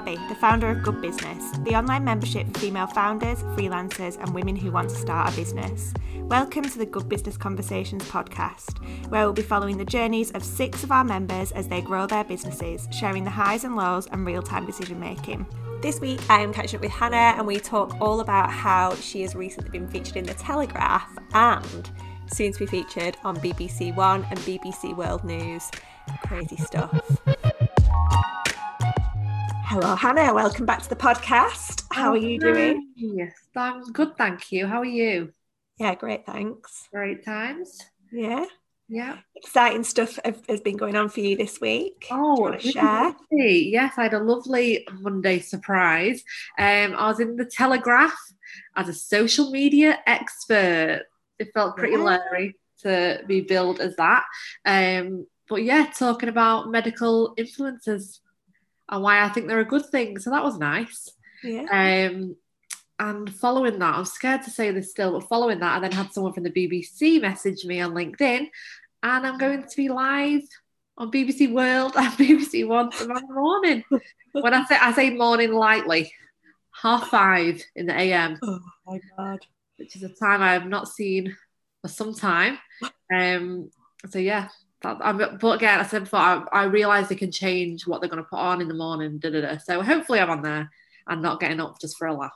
The founder of Good Business, the online membership for female founders, freelancers, and women who want to start a business. Welcome to the Good Business Conversations podcast, where we'll be following the journeys of six of our members as they grow their businesses, sharing the highs and lows and real time decision making. This week, I am catching up with Hannah, and we talk all about how she has recently been featured in The Telegraph and soon to be featured on BBC One and BBC World News. Crazy stuff. Hello, Hannah. Welcome back to the podcast. How are you doing? Yes, I'm good, thank you. How are you? Yeah, great. Thanks. Great times. Yeah. Yeah. Exciting stuff has been going on for you this week. Oh, share? Yes, I had a lovely Monday surprise. Um, I was in the Telegraph as a social media expert. It felt pretty yeah. leery to be billed as that. Um, but yeah, talking about medical influences and why I think they're a good thing. So that was nice. Yeah. Um, and following that, I'm scared to say this still, but following that, I then had someone from the BBC message me on LinkedIn, and I'm going to be live on BBC World and BBC One tomorrow morning. when I say I say morning lightly, half five in the AM. Oh my god! Which is a time I have not seen for some time. Um. So yeah, that, but again, I said before, I, I realise they can change what they're going to put on in the morning. Da, da, da. So hopefully, I'm on there and not getting up just for a laugh.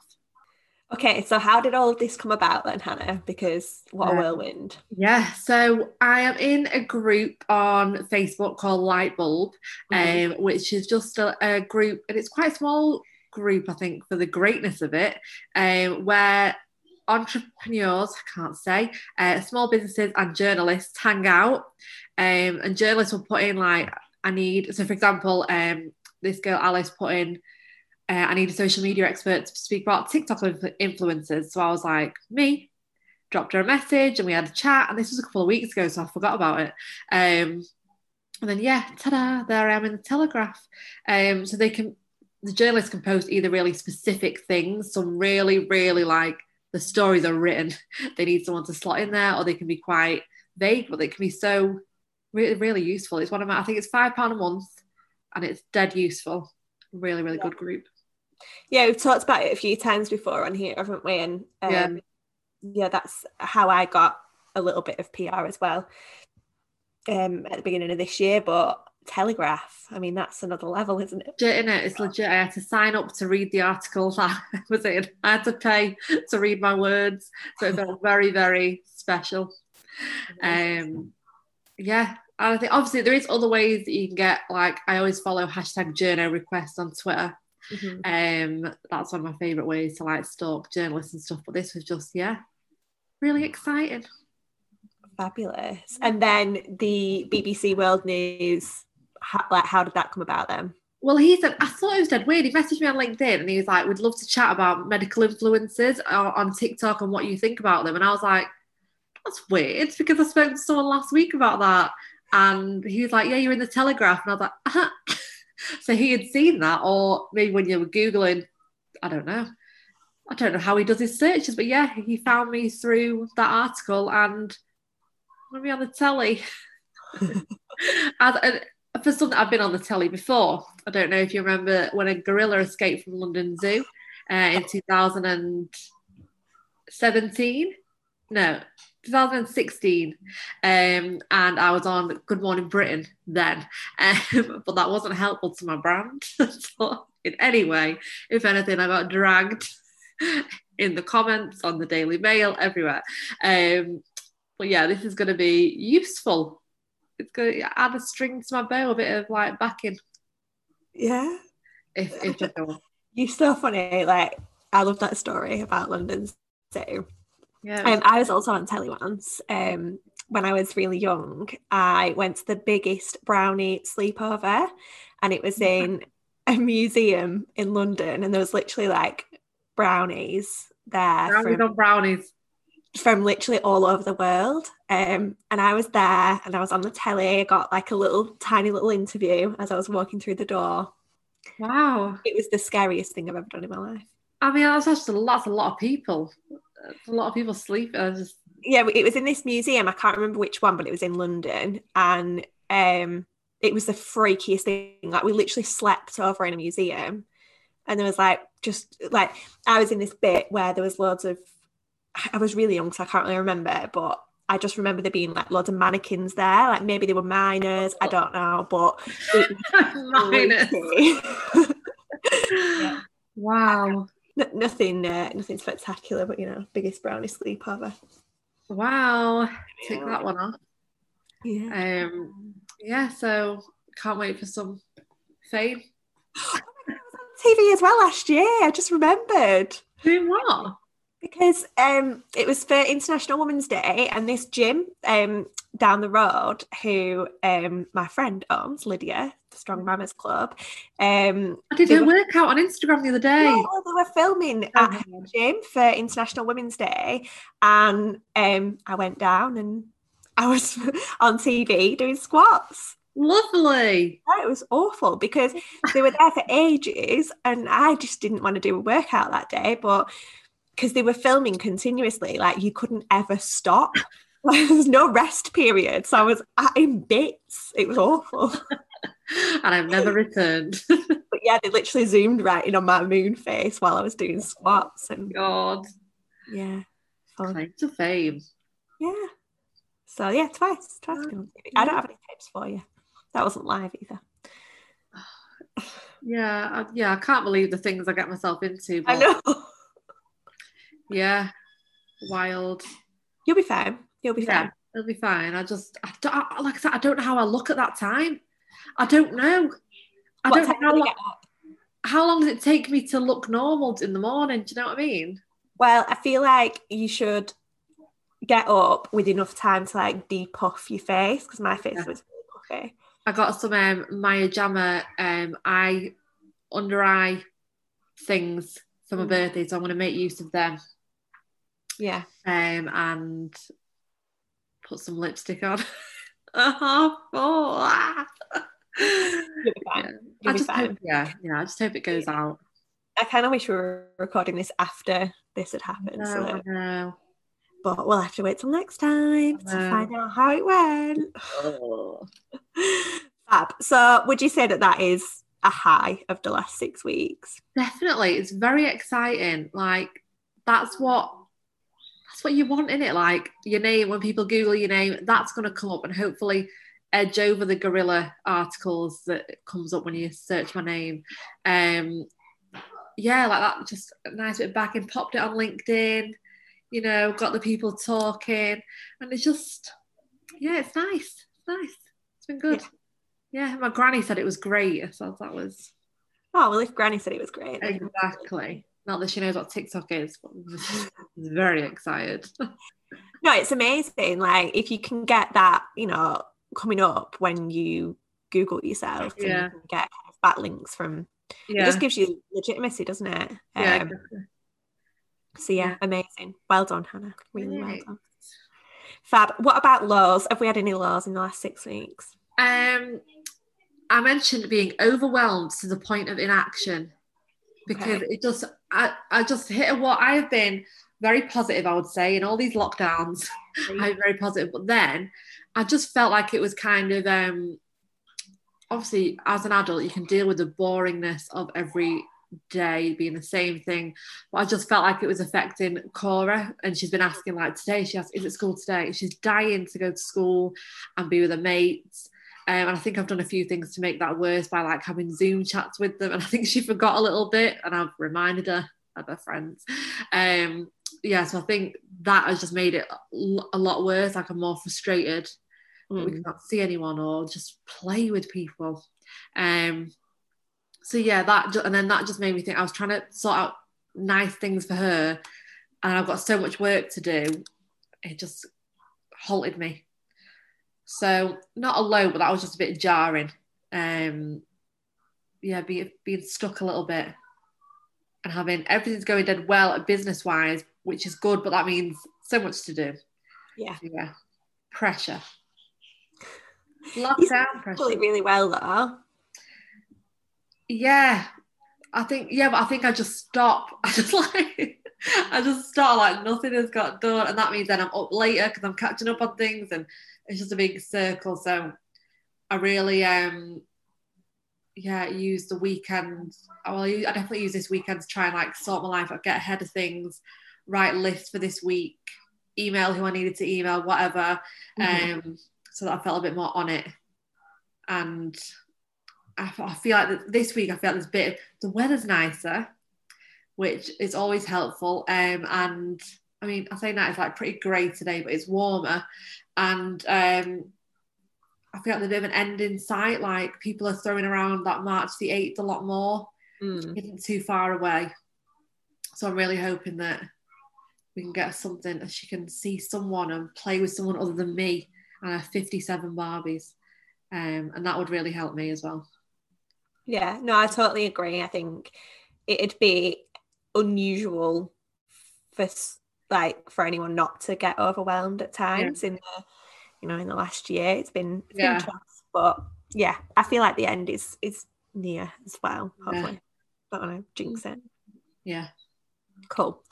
Okay, so how did all of this come about then, Hannah? Because what a whirlwind. Yeah, so I am in a group on Facebook called Lightbulb, mm-hmm. um, which is just a, a, group, and it's quite a small group, I think, for the greatness of it, um, where entrepreneurs, I can't say, uh, small businesses and journalists hang out. Um, and journalists will put in like, I need, so for example, um, this girl Alice put in, uh, I need a social media expert to speak about TikTok influencers. So I was like, me, dropped her a message and we had a chat. And this was a couple of weeks ago, so I forgot about it. Um, and then, yeah, ta da, there I am in the Telegraph. Um, so they can, the journalists can post either really specific things, some really, really like the stories are written. They need someone to slot in there, or they can be quite vague, but they can be so really, really useful. It's one of my, I think it's five pound a month, and it's dead useful. Really, really yeah. good group. Yeah, we've talked about it a few times before on here, haven't we? And um, yeah. yeah, that's how I got a little bit of PR as well um, at the beginning of this year. But Telegraph, I mean, that's another level, isn't it? Legit, isn't it? It's legit. I had to sign up to read the articles I was in. I had to pay to read my words. So it felt very, very special. Um, yeah, I think obviously there is other ways that you can get like I always follow hashtag journo requests on Twitter. Mm-hmm. Um, that's one of my favourite ways to like stalk journalists and stuff. But this was just yeah, really exciting. Fabulous. And then the BBC World News, how, like how did that come about then? Well, he said, I thought it was dead weird. He messaged me on LinkedIn and he was like, We'd love to chat about medical influencers on TikTok and what you think about them. And I was like, That's weird because I spoke to someone last week about that. And he was like, Yeah, you're in the Telegraph. And I was like, uh-huh. so he had seen that, or maybe when you were Googling, I don't know. I don't know how he does his searches, but yeah, he found me through that article and I'm on the telly. For something I've been on the telly before. I don't know if you remember when a gorilla escaped from London Zoo uh, in 2017. No, 2016, um, and I was on Good Morning Britain then, um, but that wasn't helpful to my brand. so in any way, if anything, I got dragged in the comments on the Daily Mail everywhere. Um, but yeah, this is going to be useful. It's going to add a string to my bow, a bit of like backing. Yeah. If if. You're so funny. Like I love that story about London Zoo yeah. Um, I was also on telly once. Um, when I was really young, I went to the biggest brownie sleepover, and it was in a museum in London, and there was literally like brownies there. Brownies from, on brownies. From literally all over the world. Um, and I was there and I was on the telly. I got like a little tiny little interview as I was walking through the door. Wow. It was the scariest thing I've ever done in my life. I mean, that's just a lot, that's a lot of people a lot of people sleep. I just yeah, it was in this museum. I can't remember which one, but it was in London, and um, it was the freakiest thing. Like we literally slept over in a museum, and there was like just like I was in this bit where there was loads of I was really young, so I can't really remember, but I just remember there being like loads of mannequins there. Like maybe they were miners, I don't know, but minors. yeah. Wow. N- nothing, uh, nothing spectacular, but you know, biggest brownie sleepover. Wow, take that one off. Yeah. Um. Yeah. So can't wait for some fame. I was on TV as well last year. I just remembered. Doing what? Because um, it was for International Women's Day, and this gym um, down the road, who um, my friend owns, Lydia, the Strong mm. Mamas Club. Um, I did a work workout on Instagram the other day. Yeah, they were filming oh, at the gym for International Women's Day, and um, I went down and I was on TV doing squats. Lovely. it was awful because they were there for ages and I just didn't want to do a workout that day, but because they were filming continuously, like you couldn't ever stop. Like, There's no rest period. So I was in bits. It was awful. and I've never returned. but yeah, they literally zoomed right in on my moon face while I was doing squats. And God. Yeah. Fun. Claim to fame. Yeah. So yeah, twice. Twice. Oh, I don't have any tips for you. That wasn't live either. Yeah, I, yeah, I can't believe the things I get myself into. But, I know. Yeah, wild. You'll be fine. You'll be yeah, fine. It'll be fine. I just, I don't, I, like I said, I don't know how I look at that time. I don't know. I what don't know how long, how long does it take me to look normal in the morning? Do you know what I mean? Well, I feel like you should get up with enough time to like depuff your face because my face yeah. was really puffy. I got some um, Maya um, eye under eye things for my mm. birthday, so I'm going to make use of them. Yeah. Um, and put some lipstick on. oh, You'll be fine. You'll I just fine. Hope, yeah, yeah. I just hope it goes out. I kind of wish we were recording this after this had happened. No, so I know. But we'll have to wait till next time to find out how it went. Oh. Fab. So, would you say that that is a high of the last six weeks? Definitely. It's very exciting. Like, that's what that's what you want in it. Like your name, when people Google your name, that's going to come up and hopefully edge over the gorilla articles that comes up when you search my name. Um, yeah, like that, just a nice bit back and popped it on LinkedIn. You know, got the people talking, and it's just, yeah, it's nice. It's nice. It's been good. Yeah, yeah my granny said it was great. So that was. Oh well, if Granny said it was great. Exactly. Not that she knows what TikTok is, but very excited. no, it's amazing. Like if you can get that, you know, coming up when you Google yourself, yeah. and you can get of backlinks from. Yeah. It just gives you legitimacy, doesn't it? Yeah. Um, so yeah, yeah, amazing. Well done, Hannah. Really well done. Fab. What about laws? Have we had any laws in the last six weeks? Um, I mentioned being overwhelmed to the point of inaction because okay. it just I, I just hit what I've been very positive, I would say, in all these lockdowns. I'm very positive. But then I just felt like it was kind of um obviously as an adult you can deal with the boringness of every day being the same thing. But I just felt like it was affecting Cora and she's been asking like today, she asked, is it school today? She's dying to go to school and be with her mates. Um, and I think I've done a few things to make that worse by like having Zoom chats with them. And I think she forgot a little bit, and I've reminded her of her friends. Um, yeah, so I think that has just made it a lot worse. Like I'm more frustrated mm. we can't see anyone or just play with people. Um, so yeah, that and then that just made me think I was trying to sort out nice things for her, and I've got so much work to do. It just halted me. So not alone, but that was just a bit jarring. Um, yeah, being being stuck a little bit and having everything's going dead well business wise, which is good, but that means so much to do. Yeah. Yeah. Pressure. Lockdown pressure. Really, really well though. Yeah. I think yeah, but I think I just stop. I just like I just start like nothing has got done, and that means then I'm up later because I'm catching up on things, and it's just a big circle. So I really um yeah, use the weekend. Well, I definitely use this weekend to try and like sort my life out, get ahead of things, write lists for this week, email who I needed to email, whatever. Mm-hmm. Um, so that I felt a bit more on it. And I, I feel like this week I felt this bit. The weather's nicer, which is always helpful. Um, and I mean, I say that it's like pretty grey today, but it's warmer. And um, I feel like there's a bit of an end in sight. Like people are throwing around that March the 8th a lot more. Mm. Isn't too far away. So I'm really hoping that we can get something that she can see someone and play with someone other than me and her 57 Barbies. Um, and that would really help me as well. Yeah, no, I totally agree. I think it'd be unusual for like for anyone not to get overwhelmed at times yeah. in the you know in the last year. It's been, it's yeah. been tough, but yeah, I feel like the end is is near as well. Hopefully, yeah. don't know, jinx it. Yeah. Cool.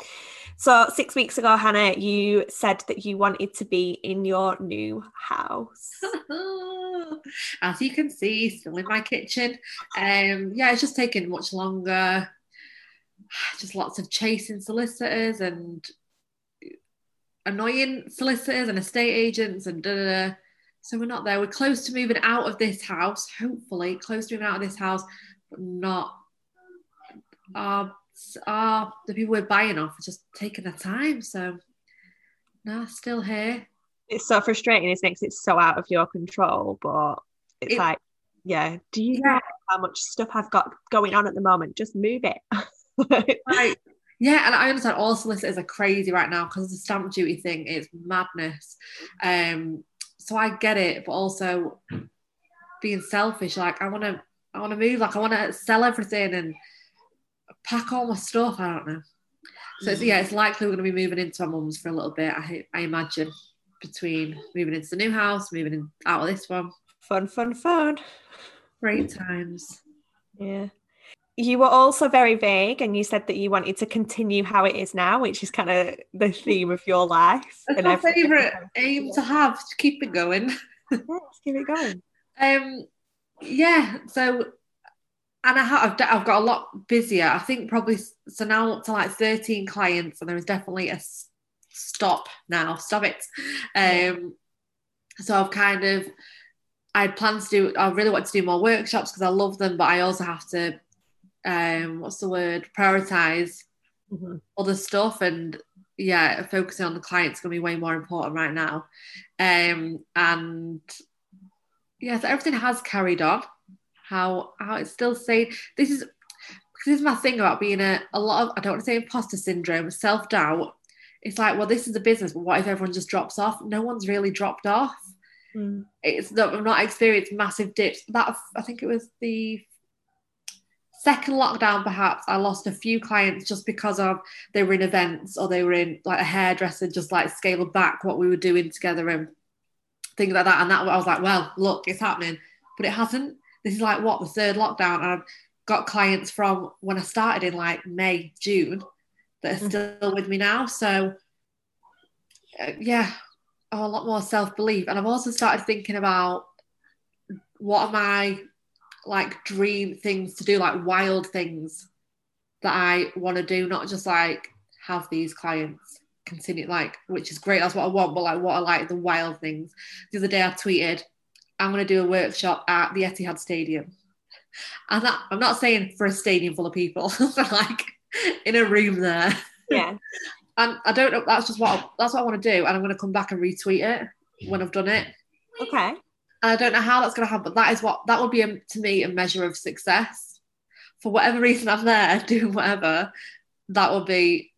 So six weeks ago, Hannah, you said that you wanted to be in your new house. As you can see, still in my kitchen. Um, yeah, it's just taken much longer. Just lots of chasing solicitors and annoying solicitors and estate agents and da, da, da. So we're not there. We're close to moving out of this house, hopefully, close to moving out of this house, but not our, our the people we're buying off are just taking their time. So no, still here. It's so frustrating, isn't it? Because it's so out of your control, but it's it, like, yeah, do you yeah. know how much stuff I've got going on at the moment? Just move it. right. Yeah, and I understand all solicitors are crazy right now because the stamp duty thing is madness. Um, so I get it, but also being selfish, like I want to, I want to move, like I want to sell everything and pack all my stuff. I don't know. So it's, yeah, it's likely we're going to be moving into our mum's for a little bit. I, I imagine between moving into the new house, moving in, out of this one. Fun, fun, fun. Great times. Yeah you were also very vague and you said that you wanted to continue how it is now, which is kind of the theme of your life. That's my favourite aim to have to keep it going. yeah, keep it going. Um, yeah, so and I have I've got a lot busier. I think probably so now up to like 13 clients, and there is definitely a stop now. Stop it. Um, so I've kind of I had plans to do. I really want to do more workshops because I love them, but I also have to um what's the word? Prioritize mm-hmm. other stuff and yeah focusing on the client's going to be way more important right now. Um and yeah so everything has carried on. How how it's still saying this is this is my thing about being a, a lot of i don't want to say imposter syndrome self-doubt. It's like well this is a business but what if everyone just drops off? No one's really dropped off. Mm. it's not i've not experienced massive dips. That i think it was the second lockdown perhaps i lost a few clients just because of they were in events or they were in like a hairdresser just like scaled back what we were doing together and things like that. And that i was like well look it's happening. But it hasn't. This is like what the third lockdown. And i've got clients from when i started in like may june that are mm. still with me now. So uh, yeah oh, a lot more self-belief. And i've also started thinking about what am i like dream things to do, like wild things that I want to do, not just like have these clients continue, like, which is great, that's what I want, but like what I like the wild things. The other day I tweeted, I'm going to do a workshop at the Etihad Stadium. And that, I'm not saying for a stadium full of people, but like in a room there. Yeah. and I don't know, that's just what I, that's what I want to do. And I'm going to come back and retweet it when I've done it. Okay. I don't know how that's going to happen, but that is what that would be a, to me a measure of success. For whatever reason, I'm there doing whatever. That would be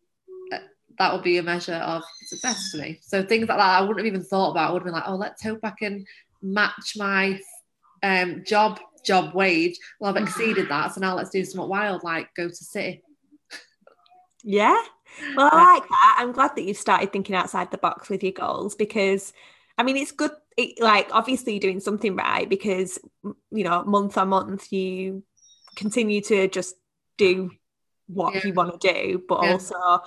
that would be a measure of success to me. So things like that I wouldn't have even thought about. I would have been like, oh, let's hope I can match my um, job job wage. Well, I've exceeded that, so now let's do something wild, like go to city. Yeah. Well, I like that. I'm glad that you've started thinking outside the box with your goals because I mean, it's good. It, like, obviously, you're doing something right because you know, month on month, you continue to just do what yeah. you want to do, but yeah. also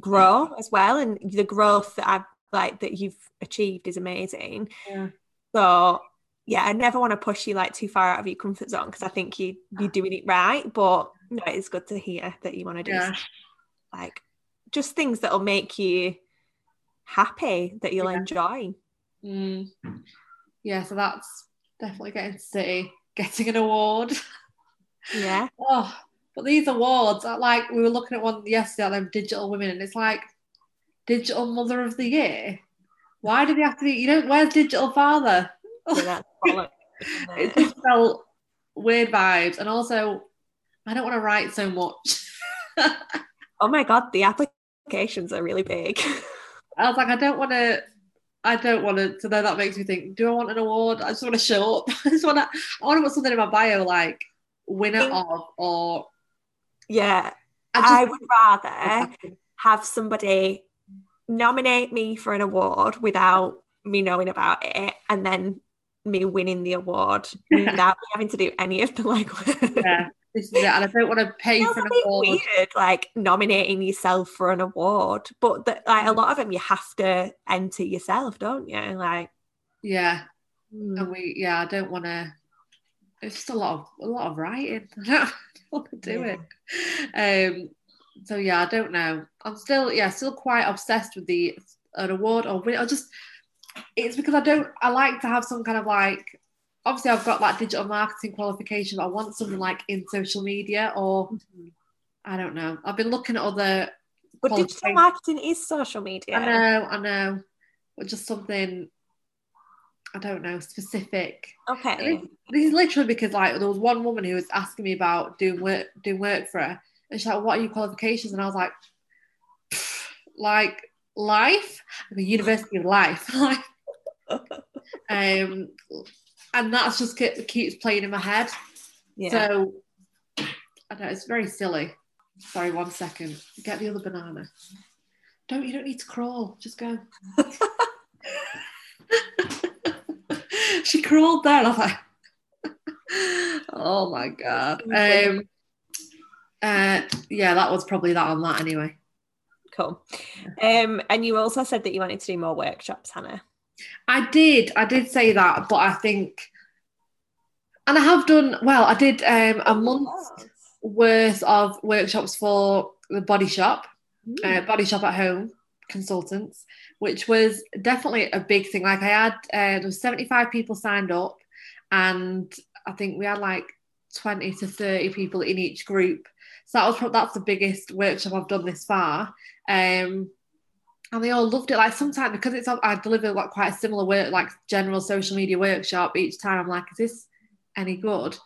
grow as well. And the growth that I've like that you've achieved is amazing. Yeah. So yeah, I never want to push you like too far out of your comfort zone because I think you you're doing it right. But no, it's good to hear that you want to do Yeah. like just things that'll make you happy that you'll enjoy. Mm. Yeah, so that's definitely getting to City, getting an award. Yeah. Oh, but these awards are like we were looking at one yesterday on them digital women, and it's like digital mother of the year. Why do they have to be? You know, where's digital father? It it? just felt weird vibes, and also I don't want to write so much. oh my god, the applications are really big. I was like, I don't want to. I don't want to. So then that makes me think: Do I want an award? I just want to show up. I just want to. I want to put something in my bio like winner of, or yeah. I just I would rather have somebody nominate me for an award without me knowing about it and then me winning the award without me having to do any of the legwork. yeah, this is it. And I don't want to pay for an award. weird, like nominating yourself for an award, but the, like a lot of them you have to enter yourself, don't you? Like, Yeah, hmm. and we yeah, I don't want to. It's just a lot of a lot of writing. I don't, want to do it. Um. So yeah, I don't know. I'm still yeah, still quite obsessed with the an award or win. I just it's because I don't. I like to have some kind of like. Obviously, I've got like digital marketing qualification, but I want something like in social media or I don't know. I've been looking at other. but digital marketing is social media. I know, I know, but just something. I don't know specific. Okay. This is literally because like there was one woman who was asking me about doing work doing work for her, and she's like, "What are your qualifications?" And I was like, "Like life, a University of Life." Like, um, and that's just ke- keeps playing in my head. Yeah. So I know, it's very silly. Sorry, one second. Get the other banana. Don't you don't need to crawl. Just go. she crawled there, I was like, oh my god. Um, uh, yeah, that was probably that on that anyway. Cool. Um, and you also said that you wanted to do more workshops, Hannah. I did, I did say that, but I think, and I have done well. I did um, a month worth of workshops for the Body Shop. uh, body shop at home consultants which was definitely a big thing like i had uh, there was 75 people signed up and i think we had like 20 to 30 people in each group so that was that's the biggest workshop i've done this far um and they all loved it like sometimes because it's i deliver like quite a similar work like general social media workshop each time i'm like is this any good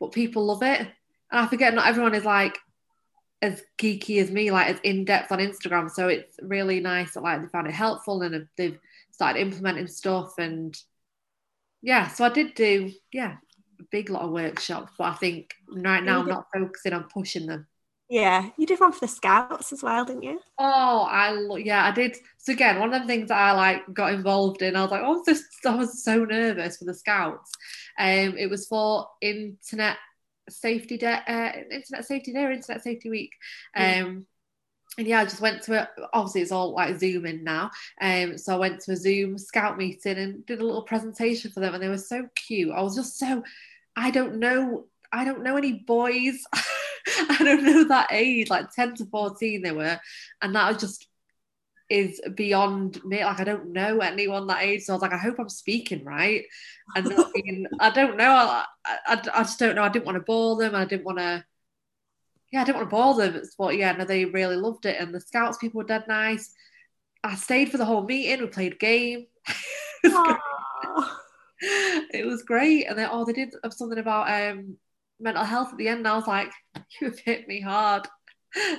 but people love it and i forget not everyone is like as geeky as me, like as in depth on Instagram. So it's really nice that like they found it helpful and they've started implementing stuff. And yeah, so I did do yeah a big lot of workshops, but I think right now I'm not focusing on pushing them. Yeah, you did one for the scouts as well, didn't you? Oh, I lo- yeah, I did. So again, one of the things that I like got involved in, I was like, oh, this, I was so nervous for the scouts. Um, it was for internet safety day, uh, internet safety day or internet safety week. Yeah. Um, and yeah, I just went to it. Obviously, it's all like Zoom in now. Um, so I went to a Zoom scout meeting and did a little presentation for them, and they were so cute. I was just so, I don't know, I don't know any boys. I don't know that age, like 10 to 14 they were. And that was just is beyond me. Like I don't know anyone that age. So I was like, I hope I'm speaking right. And not being, I don't know. I, I, I just don't know. I didn't want to bore them. I didn't want to, yeah, I didn't want to bore them. But yeah, no, they really loved it. And the scouts people were dead nice. I stayed for the whole meeting. We played a game. it, was. It was great. And then, oh, they did something about um mental health at the end. And I was like, you've hit me hard.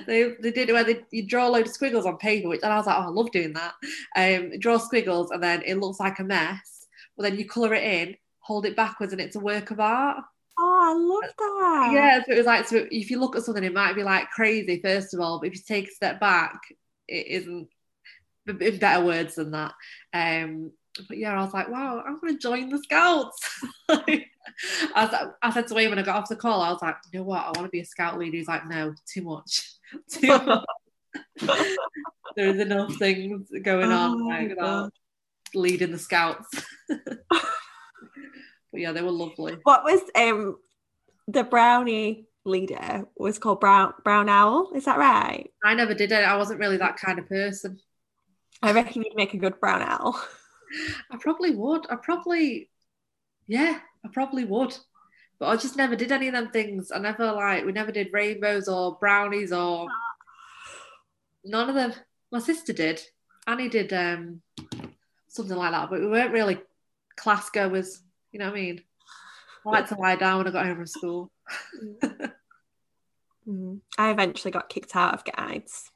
They, they did it where they, you draw a load of squiggles on paper, which and I was like, oh, I love doing that. Um, draw squiggles and then it looks like a mess. But then you colour it in, hold it backwards, and it's a work of art. Oh, I love that. Yeah, so it was like so if you look at something, it might be like crazy, first of all, but if you take a step back, it isn't in better words than that. Um, but yeah, I was like, wow, I'm gonna join the scouts. I, was, I said to Wayne when I got off the call, I was like, you know what, I want to be a scout leader. He's like, no, too much. too much. There's enough things going on Oh my like, about leading the scouts. but But yeah, they were lovely. What was um the brownie leader was called Brown Brown Owl? Is that right? I never did it. I wasn't really that kind of person. I reckon you'd make a good brown owl. I probably would. I probably, yeah, I probably would. But I just never did any of them things. I never like we never did rainbows or brownies or none of them. My sister did. Annie did um something like that, but we weren't really class goers. You know what I mean? I like to lie down when I got home from school. Mm. I eventually got kicked out of guides.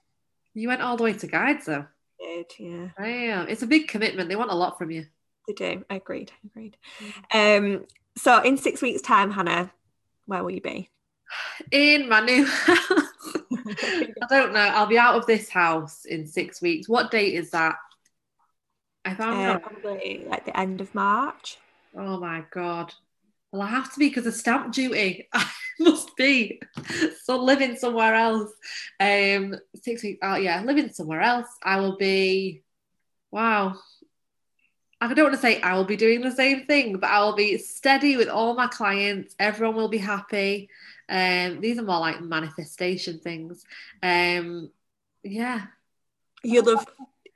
You went all the way to guides though. Did yeah. Damn, it's a big commitment. They want a lot from you. They do. I agreed. I agreed. Um. So in six weeks' time, Hannah, where will you be? In my new house. I don't know. I'll be out of this house in six weeks. What date is that? I found Uh, out. probably like the end of March. Oh my god. Well, I have to be because of stamp duty. I must be. So living somewhere else. Um, six weeks. Oh yeah, living somewhere else. I will be. Wow. I don't want to say I will be doing the same thing, but I will be steady with all my clients. Everyone will be happy. Um, these are more like manifestation things. Um, yeah. You'll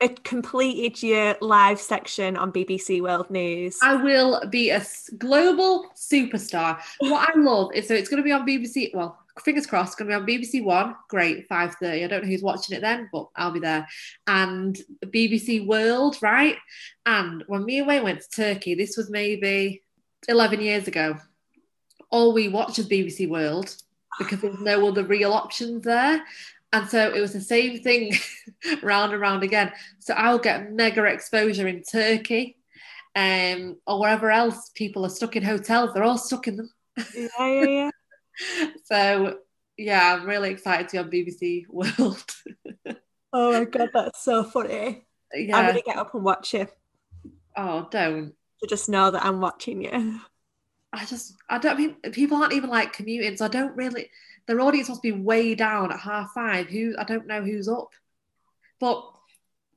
have completed your live section on BBC World News. I will be a global superstar. What I love is so it's going to be on BBC. Well, fingers crossed, going to be on BBC One. Great, five thirty. I don't know who's watching it then, but I'll be there. And BBC World, right? And when me and Wayne went to Turkey, this was maybe eleven years ago. All we watched was BBC World because there's no other real options there. And so it was the same thing round and round again. So I'll get mega exposure in Turkey um, or wherever else people are stuck in hotels. They're all stuck in them. yeah, yeah, yeah. So yeah, I'm really excited to be on BBC World. Oh my god, that's so funny. I'm gonna get up and watch you Oh, don't. to just know that I'm watching you. I just, I don't mean, people aren't even like commuting, so I don't really. Their audience must be way down at half five. Who I don't know who's up, but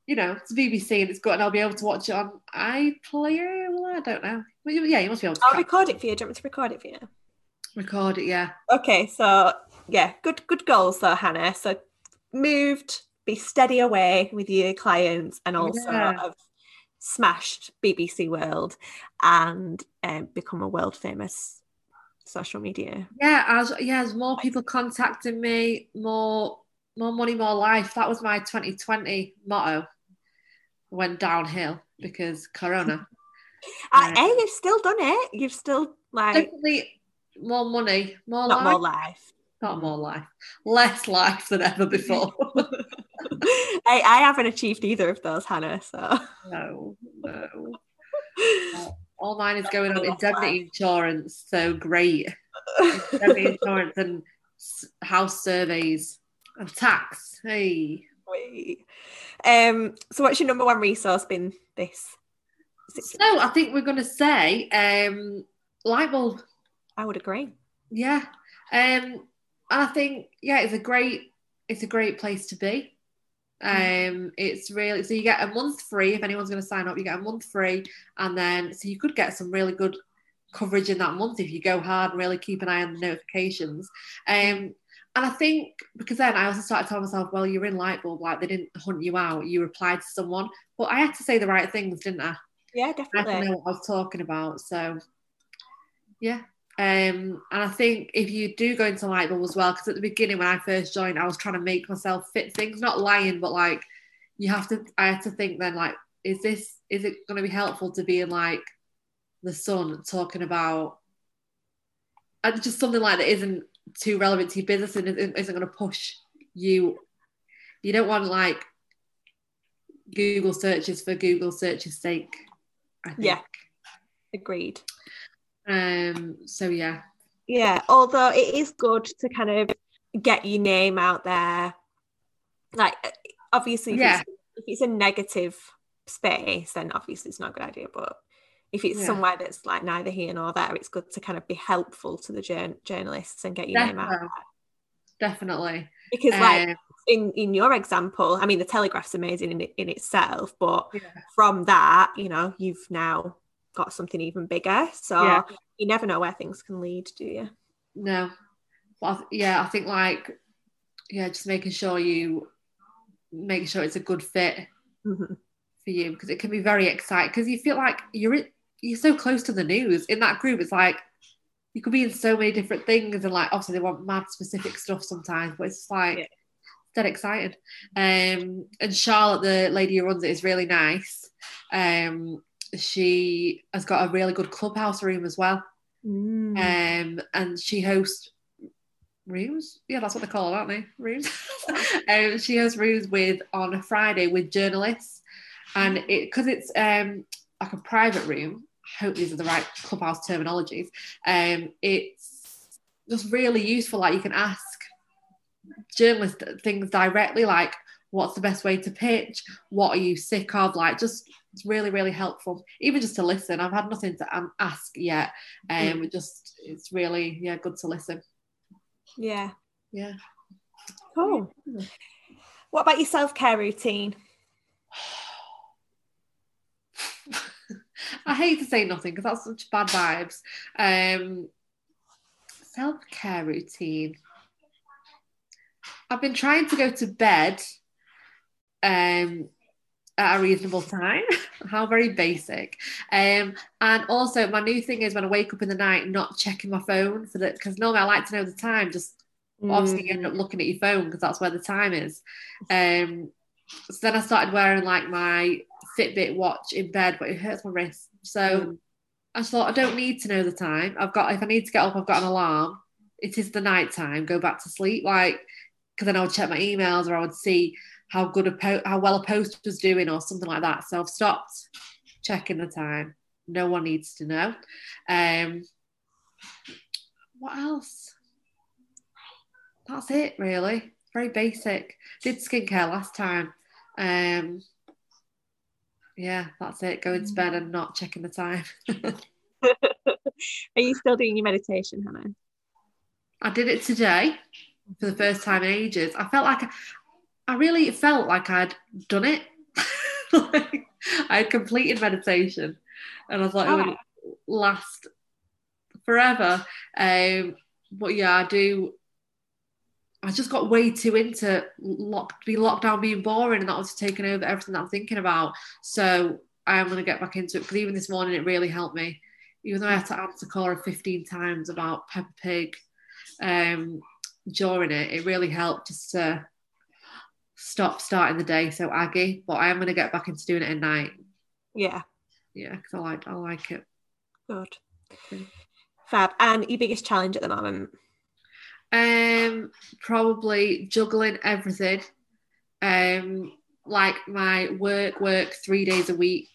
you know, it's BBC and it's good, and I'll be able to watch it on iPlayer. Well, I don't know. Well, yeah, you must be able to I'll track- record it for you. Do you want me to record it for you? Record it. Yeah, Okay, so yeah, good good goals though, Hannah. So moved, be steady away with your clients, and also Yeah. have smashed BBC World and um, become a world famous social media. yeah. As yeah, as more people contacting me, more more money, more life. That was my 2020 motto. Went downhill because Corona. Uh, hey, you've still done it. You've still like Definitely more money, more not life. more life. Not more life, less life than ever before. I, I haven't achieved either of those, Hannah. So no, no. All mine is going on indemnity insurance, so great. Indemnity insurance and house surveys and tax. Hey, Wait. Um. So, what's your number one resource been this? So I think we're going to say um, Lightbulb. I would agree. Yeah, um, and I think yeah, it's a great, it's a great place to be. Um, it's really so you get a month free if anyone's going to sign up. You get a month free, and then so you could get some really good coverage in that month if you go hard and really keep an eye on the notifications. Um, and I think because then I also started telling myself, well, you're in Lightbulb, like they didn't hunt you out. You replied to someone, but I had to say the right things, didn't I? Yeah, definitely. I had to definitely. know what I was talking about. So, yeah. Um, and I think if you do go into Lightbulb as well, because at the beginning when I first joined, I was trying to make myself fit things, not lying, but like you have to. I had to think then, like, is this is it going to be helpful to be in like the sun talking about just something like that isn't too relevant to your business and isn't, isn't going to push you. You don't want like Google searches for Google searches sake. I think. Yeah. Agreed. Um. So yeah. Yeah, although it is good to kind of get your name out there. Like, obviously, if, Yeah. it's, if it's a negative space, then obviously it's not a good idea. But if it's Yeah. somewhere that's like neither here nor there, it's good to kind of be helpful to the jour- journalists and get your name out Definitely. there. Definitely. Because, like, Um, in in your example, I mean, the Telegraph's amazing in in itself, but Yeah. from that, you know, you've now got something even bigger. So Yeah. you never know where things can lead, do you? No, th- yeah, I think like yeah, just making sure you make sure it's a good fit Mhm. for you because it can be very exciting because you feel like you're in, you're so close to the news in that group. It's like you could be in so many different things and like obviously they want mad specific stuff sometimes, but it's like Yeah. dead exciting. Um, and Charlotte, the lady who runs it, is really nice. Um, she has got a really good clubhouse room as well. Mm. Um, and she hosts rooms. Yeah, that's what they call it, aren't they? Rooms. um, she hosts rooms with on a Friday with journalists, and it because it's um like a private room. I hope these are the right clubhouse terminologies. Um, it's just really useful. Like you can ask journalists things directly, like what's the best way to pitch, what are you sick of, like just it's really really helpful even just to listen. I've had nothing to um, ask yet. Um just it's really yeah good to listen. Yeah. yeah. Cool. What about your self care routine? i hate to say nothing because that's such bad vibes. Um self-care routine. I've been trying to go to bed um at a reasonable time how very basic um and also my new thing is when i wake up in the night not checking my phone for that because normally i like to know the time just Mm. obviously you end up looking at your phone because that's where the time is. Um, so then I started wearing like my Fitbit watch in bed, but it hurts my wrist. So Mm. I thought I don't need to know the time. I've got if I need to get up, I've got an alarm. It is the night time. Go back to sleep, like because then I would check my emails or I would see how good a po- how well a post was doing or something like that. So I've stopped checking the time. No one needs to know. Um, what else? That's it, really. Very basic. Did skincare last time. Um, yeah, that's it. Going to bed and not checking the time. Are you still doing your meditation, Hannah? I did it today for the first time in ages. I felt like I really felt like I'd done it. like, I had completed meditation, and I thought it would last forever. Um, but yeah, I do. I just got way too into lock, be locked down being boring, and that was taking over everything that I'm thinking about. So I am going to get back into it because even this morning it really helped me. Even though I had to answer Cora 15 times about Peppa Pig um, during it, it really helped just to stop starting the day so aggy. But I am going to get back into doing it at night. Yeah, Yeah, because I like I like it. good. Fab. And your biggest challenge at the moment? Um, probably juggling everything. Um, like my work, work three days a week.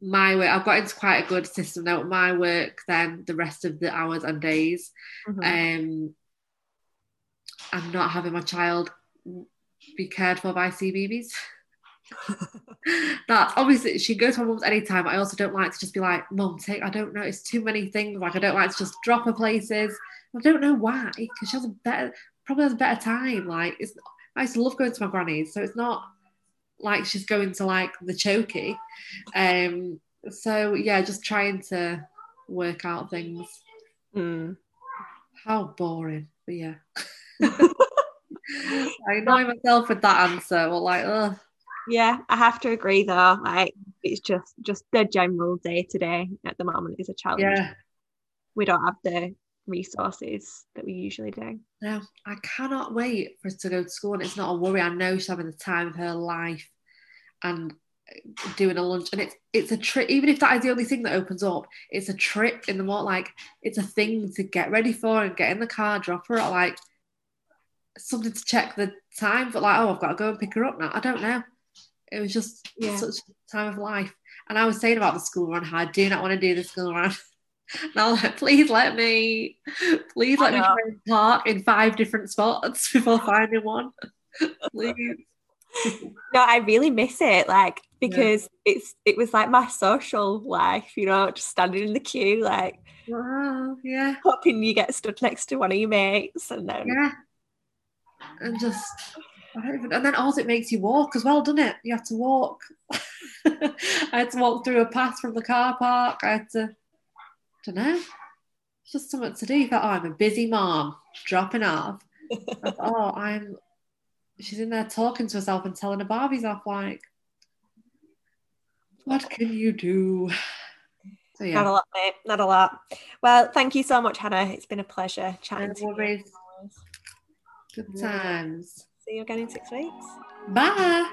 My work, I've got into quite a good system now. My work, then the rest of the hours and days. Mhm. Um, and not having my child be cared for by CBeebies. that obviously she goes to my mum's anytime. I also don't like to just be like, Mum, take. I don't know. It's too many things. Like I don't like to just drop her places. I don't know why because she has a better, probably has a better time. Like it's, I used to love going to my granny's, so it's not like she's going to like the chokey. Um. So yeah, just trying to work out things. Mm. How boring, but yeah. I annoy myself with that answer. Well, like, ugh. Yeah, I have to agree though. Like it's just just the general day to day at the moment is a challenge. Yeah. We don't have the resources that we usually do. No, I cannot wait for us to go to school, and it's not a worry. I know she's having the time of her life, and doing a lunch, and it's it's a trip. Even if that is the only thing that opens up, it's a trip in the morning. Like it's a thing to get ready for and get in the car, drop her at like something to check the time. But like, oh, I've got to go and pick her up now. I don't know. It was just Yeah. such a time of life. And I was saying about the school run, how I do not want to do the school run. And I was like, please let me, please let me try and park in five different spots before finding one. please. No, I really miss it, like because it's it was like my social life, you know, just standing in the queue, like Wow, yeah, hoping you get stood next to one of your mates, and then yeah. And just, and then all it makes you walk as well, doesn't it? You have to walk. I had to walk through a path from the car park. I had to, I don't know, it's just something to do. You thought, oh, I'm a busy mom, dropping off. thought, oh, I'm. She's in there talking to herself and telling her Barbies off. Like, what can you do? So, yeah. Not a lot, mate. Not a lot. Well, thank you so much, Hannah. It's been a pleasure chatting no to you. Good times. See you again in six weeks. Bye.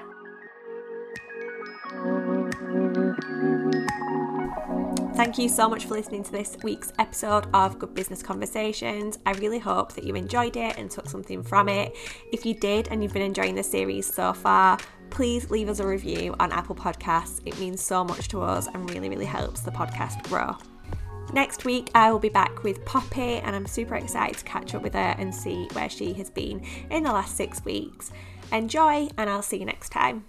Thank you so much for listening to this week's episode of Good Business Conversations. I really hope that you enjoyed it and took something from it. If you did and you've been enjoying the series so far, please leave us a review on Apple Podcasts. It means so much to us and really, really helps the podcast grow. Next week, I will be back with Poppy, and I'm super excited to catch up with her and see where she has been in the last six weeks. Enjoy, and I'll see you next time.